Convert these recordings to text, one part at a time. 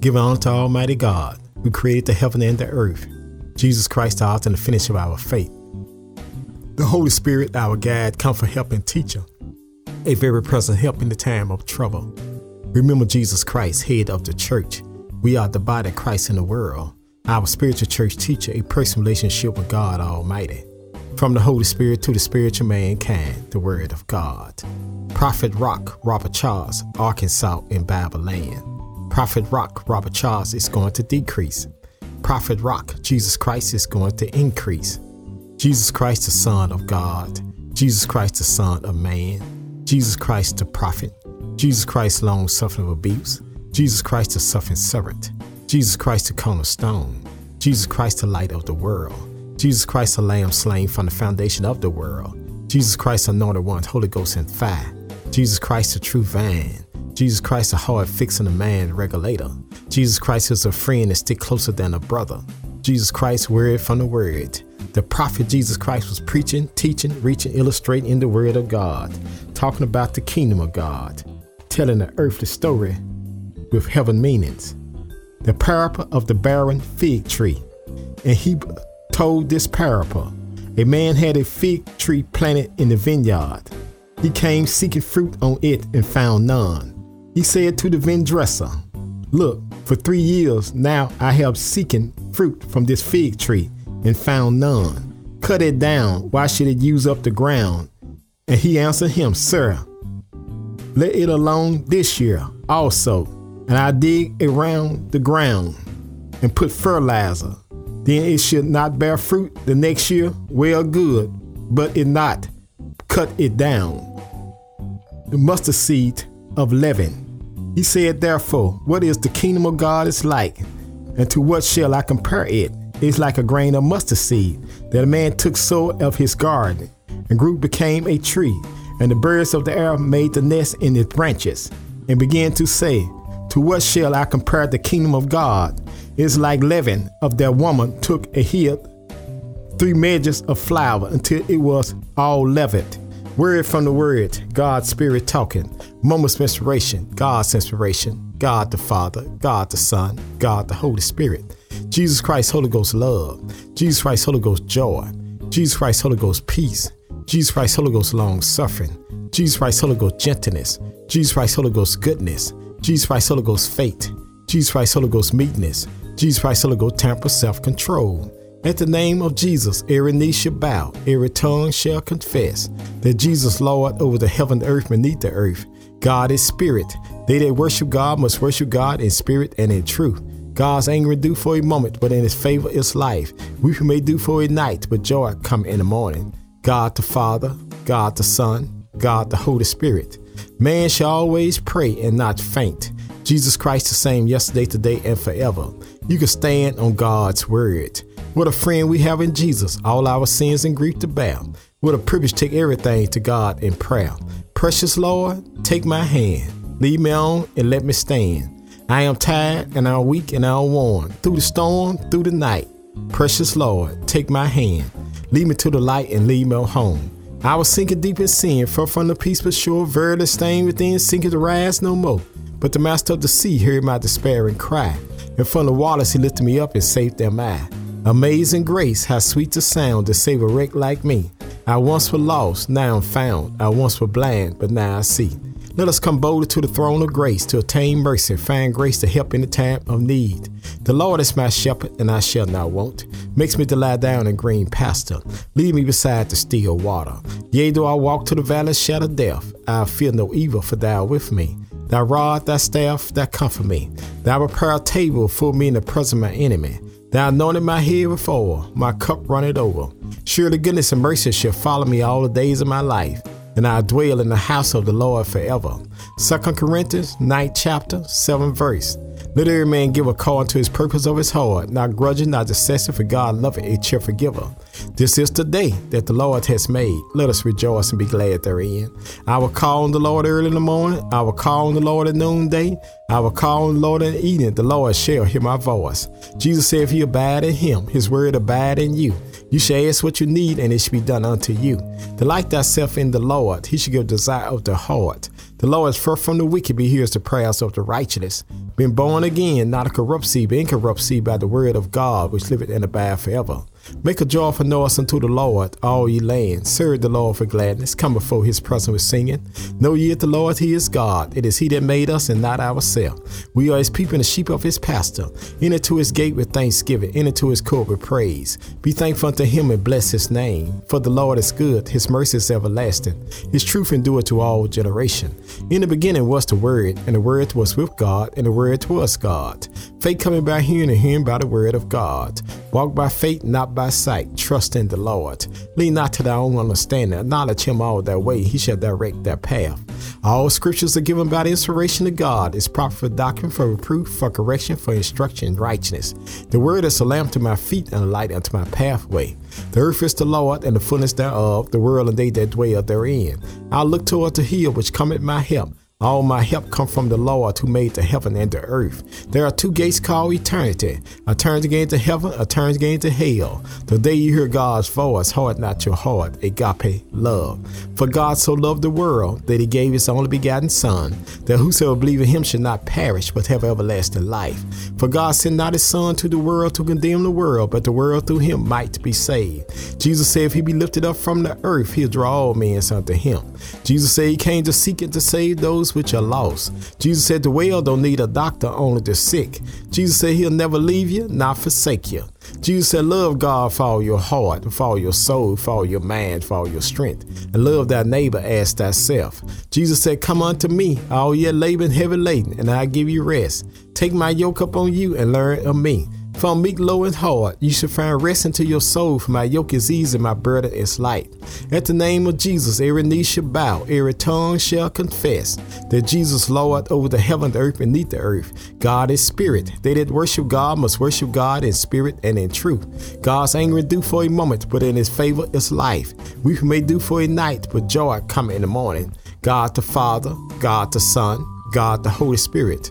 Give honor to Almighty God, who created the heaven and the earth. Jesus Christ, the author and the finisher of our faith. The Holy Spirit, our guide, comfort, help, and teacher, a very present help in the time of trouble. Remember Jesus Christ, head of the church. We are the body of Christ in the world. Our spiritual church teacher, a personal relationship with God Almighty. From the Holy Spirit to the spiritual mankind, the Word of God. Prophet Rock, Robert Charles, Arkansas in Bible land. Prophet Rock, Robert Charles is going to decrease. Prophet Rock, Jesus Christ is going to increase. Jesus Christ, the Son of God. Jesus Christ, the Son of Man. Jesus Christ, the Prophet. Jesus Christ, long suffering of abuse. Jesus Christ, the suffering servant. Jesus Christ, the cornerstone. Jesus Christ, the light of the world. Jesus Christ, the Lamb slain from the foundation of the world. Jesus Christ, anointed one, Holy Ghost and fire. Jesus Christ, the true vine. Jesus Christ, a hard fixing a man regulator. Jesus Christ is a friend that stick closer than a brother. Jesus Christ, word from the word. The prophet Jesus Christ was preaching, teaching, reaching, illustrating in the word of God, talking about the kingdom of God, telling the earthly story with heaven meanings. The parable of the barren fig tree. And he told this parable. A man had a fig tree planted in the vineyard. He came seeking fruit on it and found none. He said to the vinedresser, Look, for three years now I have seeking fruit from this fig tree and found none. Cut it down. Why should it use up the ground? And he answered him, Sir, let it alone this year also, and I dig around the ground and put fertilizer. Then it should not bear fruit the next year. Well, good, but it not. Cut it down. The mustard seed of leaven. He said, Therefore, what is the kingdom of God is like? And to what shall I compare it? it? is like a grain of mustard seed that a man took sow of his garden, and grew became a tree, and the birds of the air made the nest in its branches, and began to say, To what shall I compare the kingdom of God? It is like leaven of that woman took a heap, three measures of flour until it was all leavened. Word from the word, God's spirit talking. Moments of inspiration, God's inspiration, God the Father, God the Son, God the Holy Spirit. Jesus Christ, Holy Ghost love. Jesus Christ, Holy Ghost joy. Jesus Christ, Holy Ghost peace. Jesus Christ, Holy Ghost long suffering. Jesus Christ, Holy Ghost gentleness. Jesus Christ, Holy Ghost goodness. Jesus Christ, Holy Ghost faith. Jesus Christ, Holy Ghost meekness. Jesus Christ, Holy Ghost temper, self control. At the name of Jesus, every knee shall bow, every tongue shall confess that Jesus Lord over the heaven, earth, beneath the earth. God is spirit. They that worship God must worship God in spirit and in truth. God's anger do for a moment, but in his favor is life. Weeping may do for a night, but joy come in the morning. God the Father, God the Son, God the Holy Spirit. Man shall always pray and not faint. Jesus Christ the same yesterday, today, and forever. You can stand on God's word. What a friend we have in Jesus, all our sins and grief to bear. What a privilege to take everything to God in prayer. Precious Lord, take my hand, lead me on and let me stand. I am tired and I'm weak and I'm worn. Through the storm, through the night. Precious Lord, take my hand. Lead me to the light and lead me home. I was sinking deep in sin, far from the peace peaceful shore, verily stained within, sinking to rise no more. But the master of the sea heard my despairing cry, and from the waters he lifted me up and saved them I. Amazing grace, how sweet the sound to save a wreck like me. I once was lost, now I'm found. I once was blind, but now I see. Let us come boldly to the throne of grace to attain mercy find grace to help in the time of need. The Lord is my shepherd, and I shall not want. Makes me to lie down in green pasture. Lead me beside the still water. Yea, though I walk to the valley of shadow death, I fear no evil, for thou art with me. Thy rod, thy staff, thou comfort me. Thou prepare a table for me in the presence of my enemy. Thou anointed my head before, my cup runneth over. Surely goodness and mercy shall follow me all the days of my life and I dwell in the house of the Lord forever. 2 Corinthians 9 chapter 7 verse. Let every man give a call unto his purpose of his heart, not grudging, not dissenting, for God loveth a cheerful giver. This is the day that the Lord has made. Let us rejoice and be glad therein. I will call on the Lord early in the morning. I will call on the Lord at noonday. I will call on the Lord in evening. The Lord shall hear my voice. Jesus said, If you abide in him, his word abide in you. You shall ask what you need, and it shall be done unto you. Delight thyself in the Lord, he shall give desire of the heart. The Lord is far from the wicked, but he hears the prayers of the righteous. Been born again, not a corrupt seed, but incorrupt seed by the word of God, which liveth and abide forever. Make a joyful noise unto the Lord, all ye lands. Serve the Lord for gladness. Come before his presence with singing. Know ye that the Lord, he is God. It is he that made us and not ourselves. We are his people and the sheep of his pasture. Enter to his gate with thanksgiving. Enter to his court with praise. Be thankful unto him and bless his name. For the Lord is good. His mercy is everlasting. His truth endureth to all generation. In the beginning was the Word, and the Word was with God, and the Word was God. Faith coming by hearing, and hearing by the Word of God. Walk by faith, not by sight. Trust in the Lord. Lean not to thy own understanding. Acknowledge him all thy way. He shall direct thy path. All scriptures are given by the inspiration of God. It's proper for doctrine, for reproof, for correction, for instruction in righteousness. The word is a lamp to my feet and a light unto my pathway. The earth is the Lord and the fullness thereof, the world and they that dwell therein. I'll look toward the hill which cometh my help. All my help come from the Lord who made the heaven and the earth. There are two gates called eternity. A turn again to heaven, a turn again to hell. The day you hear God's voice, heart not your heart, agape love. For God so loved the world that he gave his only begotten Son, that whosoever believe in him should not perish, but have everlasting life. For God sent not his Son to the world to condemn the world, but the world through him might be saved. Jesus said, if he be lifted up from the earth, he'll draw all men unto him. Jesus said he came to seek and to save those which are lost. Jesus said the well don't need a doctor, only the sick. Jesus said he'll never leave you, not forsake you. Jesus said, Love God for all your heart, for all your soul, for all your mind, for all your strength, and love thy neighbor as thyself. Jesus said, Come unto me, all ye labor heavy laden, and I'll give you rest. Take my yoke upon you and learn of me. From meek, low, and hard, you shall find rest into your soul, for my yoke is easy, my burden is light. At the name of Jesus, every knee shall bow, every tongue shall confess that Jesus Lord over the heaven, the earth, and beneath the earth. God is spirit. They that worship God must worship God in spirit and in truth. God's anger do for a moment, but in his favor is life. We may do for a night, but joy come in the morning. God the Father, God the Son, God the Holy Spirit.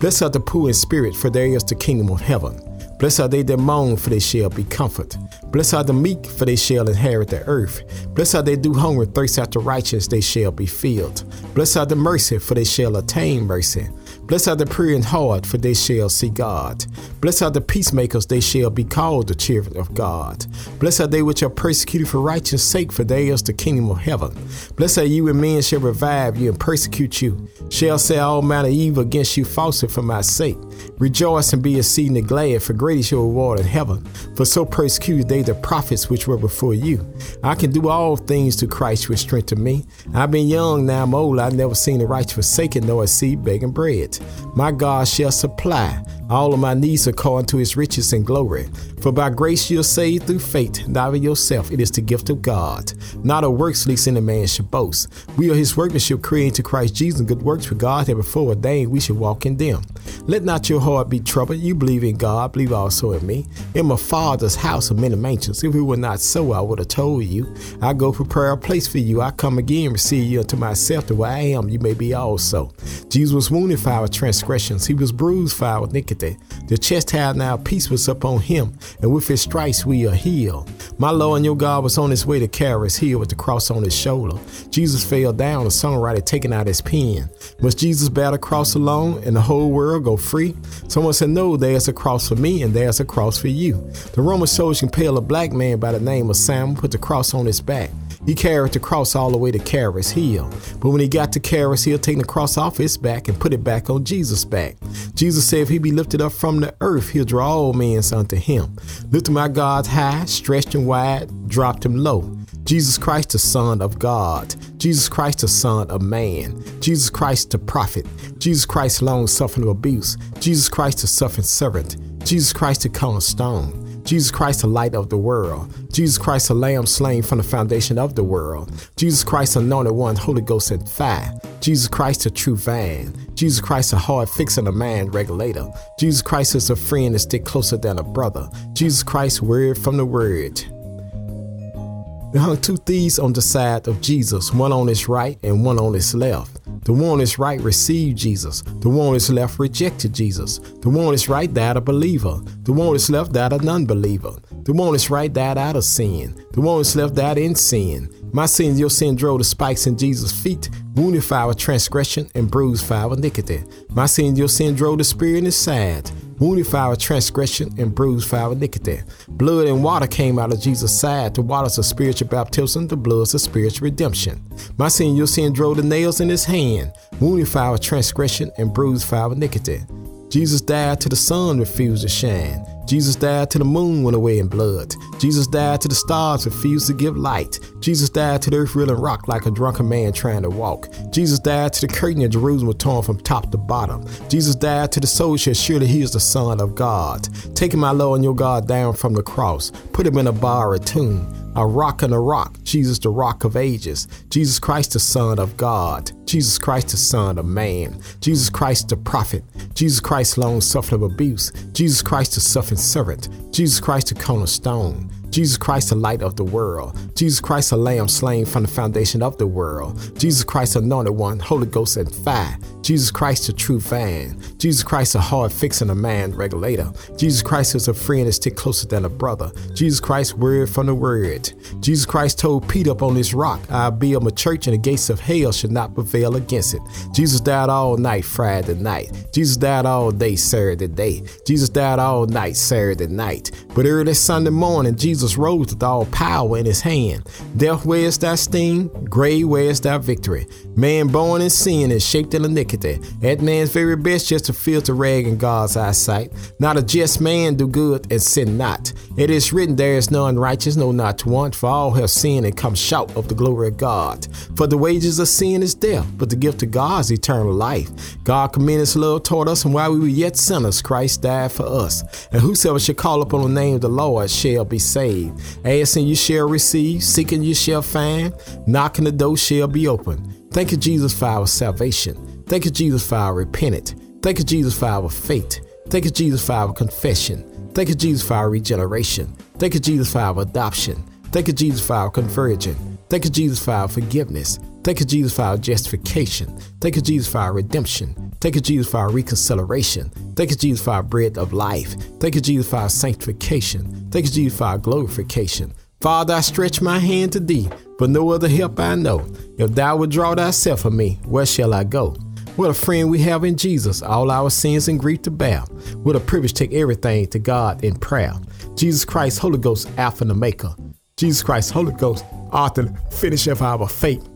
Blessed are the poor in spirit, for there is the kingdom of heaven. Blessed are they that mourn, for they shall be comforted. Blessed are the meek, for they shall inherit the earth. Blessed are they do hunger and thirst after righteousness, they shall be filled. Blessed are the merciful, for they shall attain mercy. Blessed are the pure in heart, for they shall see God. Blessed are the peacemakers, they shall be called the children of God. Blessed are they which are persecuted for righteousness' sake, for theirs the kingdom of heaven. Blessed are you, and men shall revive you and persecute you, shall say all manner evil against you falsely for my sake. Rejoice and be exceedingly glad, for great is your reward in heaven. For so persecuted they the prophets which were before you. I can do all things through Christ which strengthen me. I've been young, now I'm old. I've never seen the righteous forsaken, nor a seed begging bread. My God shall supply all of my needs are according to his riches and glory. For by grace you're saved through faith, not of yourself. It is the gift of God, not of works, lest any man should boast. We are his workmanship, created to Christ Jesus, good works for God had before ordained we should walk in them. Let not your heart be troubled. You believe in God, believe also in me. In my Father's house are many mansions. If it were not so, I would have told you. I go prepare a place for you. I come again, receive you unto myself, the way I am, you may be also. Jesus was wounded for our transgressions, he was bruised for our The chest had now peace was upon him, and with his stripes we are healed. My Lord and your God was on his way to carry his heel with the cross on his shoulder. Jesus fell down, the songwriter taking out his pen. Must Jesus bear the cross alone and the whole world go free? Someone said, No, there's a cross for me and there's a cross for you. The Roman soldiers compelled a black man by the name of Sam, put the cross on his back. He carried the cross all the way to Caris Hill. But when he got to Caris Hill, taking the cross off his back and put it back on Jesus' back. Jesus said, If he be lifted up from the earth, he'll draw all men unto him. Lifted my God high, stretched him wide, dropped him low. Jesus Christ, the Son of God. Jesus Christ, the Son of Man. Jesus Christ, the prophet. Jesus Christ, long suffering abuse. Jesus Christ, the suffering servant. Jesus Christ, the cornerstone. Jesus Christ, the light of the world. Jesus Christ, the lamb slain from the foundation of the world. Jesus Christ, the anointed one, Holy Ghost and fire. Jesus Christ, the true vine. Jesus Christ, a hard fixing a man regulator. Jesus Christ is a friend that stick closer than a brother. Jesus Christ, word from the word. There hung two thieves on the side of Jesus, one on his right and one on his left. The one on his right received Jesus. The one on his left rejected Jesus. The one on his right died a believer. The one on his left died a non believer. The one on his right died out of sin. The one on his left died in sin. My sin, your sin drove the spikes in Jesus' feet, wounded for our transgression and bruised for our iniquity. My sin, your sin drove the spear in his side wounded for our transgression and bruised for our iniquity. Blood and water came out of Jesus' side. The waters of spiritual baptism, the blood of spiritual redemption. My sin, your sin drove the nails in his hand, wounded for our transgression and bruised for our iniquity. Jesus died till the sun refused to shine. Jesus died till the moon went away in blood. Jesus died till the stars refused to give light. Jesus died till the earth reeled and rocked like a drunken man trying to walk. Jesus died till the curtain of Jerusalem was torn from top to bottom. Jesus died till the soul said, Surely he is the Son of God. Taking my Lord and your God down from the cross, put him in a bar or tomb a rock and a rock, Jesus, the rock of ages, Jesus Christ, the Son of God, Jesus Christ, the Son of man, Jesus Christ, the prophet, Jesus Christ, long suffering abuse, Jesus Christ, the suffering servant, Jesus Christ, the cornerstone, Jesus Christ, the light of the world. Jesus Christ, the lamb slain from the foundation of the world. Jesus Christ, anointed one, Holy Ghost and fire. Jesus Christ, the true vine. Jesus Christ, a hard fixing a man regulator. Jesus Christ is a friend that stick closer than a brother. Jesus Christ, word from the word. Jesus Christ told Peter up on this rock, I'll build my church and the gates of hell should not prevail against it. Jesus died all night Friday night. Jesus died all day Saturday day. Jesus died all night Saturday night. But early Sunday morning, Jesus rose with all power in his hand. Death, where's thy sting? Grave, where's thy victory? Man born in sin is shaped in iniquity. That man's very best just to feel filter rag in God's eyesight. Not a just man do good and sin not. It is written, There is none righteous, no not one, for all have sinned and come short of the glory of God. For the wages of sin is death, but the gift of God is eternal life. God commended his love toward us, and while we were yet sinners, Christ died for us. And whosoever shall call upon the name of the Lord shall be saved. Asking you shall receive, seeking you shall find, knocking the door shall be open. Thank you, Jesus, for our salvation. Thank you, Jesus, for our repentance. Thank you, Jesus, for our faith. Thank you, Jesus, for our confession. Thank you, Jesus, for our regeneration. Thank you, Jesus, for our adoption. Thank you, Jesus, for our conversion. Thank you, Jesus, for our forgiveness. Thank you, Jesus, for our justification. Thank you, Jesus, for our redemption. Thank you, Jesus, for our reconciliation. Thank you, Jesus, for our bread of life. Thank you, Jesus, for our sanctification. Thank you, Jesus, for our glorification. Father, I stretch my hand to thee, for no other help I know. If thou withdraw thyself from me, where shall I go? What a friend we have in Jesus, all our sins and grief to bear. What a privilege to take everything to God in prayer. Jesus Christ, Holy Ghost, Alpha and Omega. Jesus Christ, Holy Ghost, author, finisher of our faith.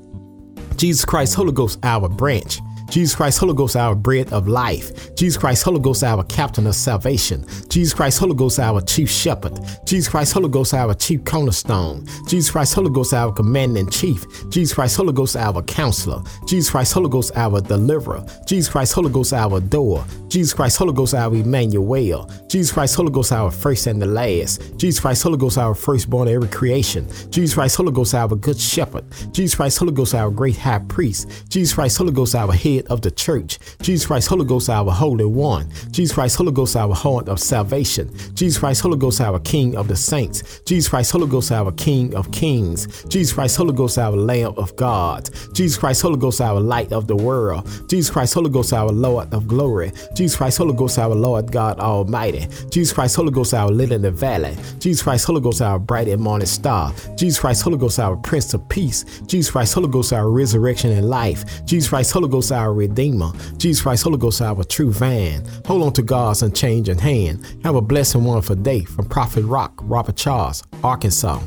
Jesus Christ, Holy Ghost, our branch. Jesus Christ, Holy Ghost, our bread of life. Jesus Christ, Holy Ghost, our captain of salvation. Jesus Christ, Holy Ghost, our chief shepherd. Jesus Christ, Holy Ghost, our chief cornerstone. Jesus Christ, Holy Ghost, our commander in chief. Jesus Christ, Holy Ghost, our counselor. Jesus Christ, Holy Ghost, our deliverer. Jesus Christ, Holy Ghost, our door. Jesus Christ, Holy Ghost, our Emmanuel. Jesus Christ, Holy Ghost, our first and the last. Jesus Christ, Holy Ghost, our firstborn of every creation. Jesus Christ, Holy Ghost, our good shepherd. Jesus Christ, Holy Ghost, our great high priest. Jesus Christ, Holy Ghost, our head of the church. Jesus Christ, Holy Ghost, our Holy One. Jesus Christ, Holy Ghost, our horn of salvation. Jesus Christ, Holy Ghost, our King of the saints. Jesus Christ, Holy Ghost, our King of kings. Jesus Christ, Holy Ghost, our Lamb of God. Jesus Christ, Holy Ghost, our light of the world. Jesus Christ, Holy Ghost, our Lord of glory. Jesus Christ, Holy Ghost, our Lord God Almighty. Jesus Christ, Holy Ghost, our lily in the valley. Jesus Christ, Holy Ghost, our bright and morning star. Jesus Christ, Holy Ghost, our Prince of Peace. Jesus Christ, Holy Ghost, our resurrection and life. Jesus Christ, Holy Ghost, our Redeemer. Jesus Christ, Holy Ghost, our true vine. Hold on to God's unchanging hand. Have a blessed wonderful day from Prophet Rock, Robert Charles, Arkansas.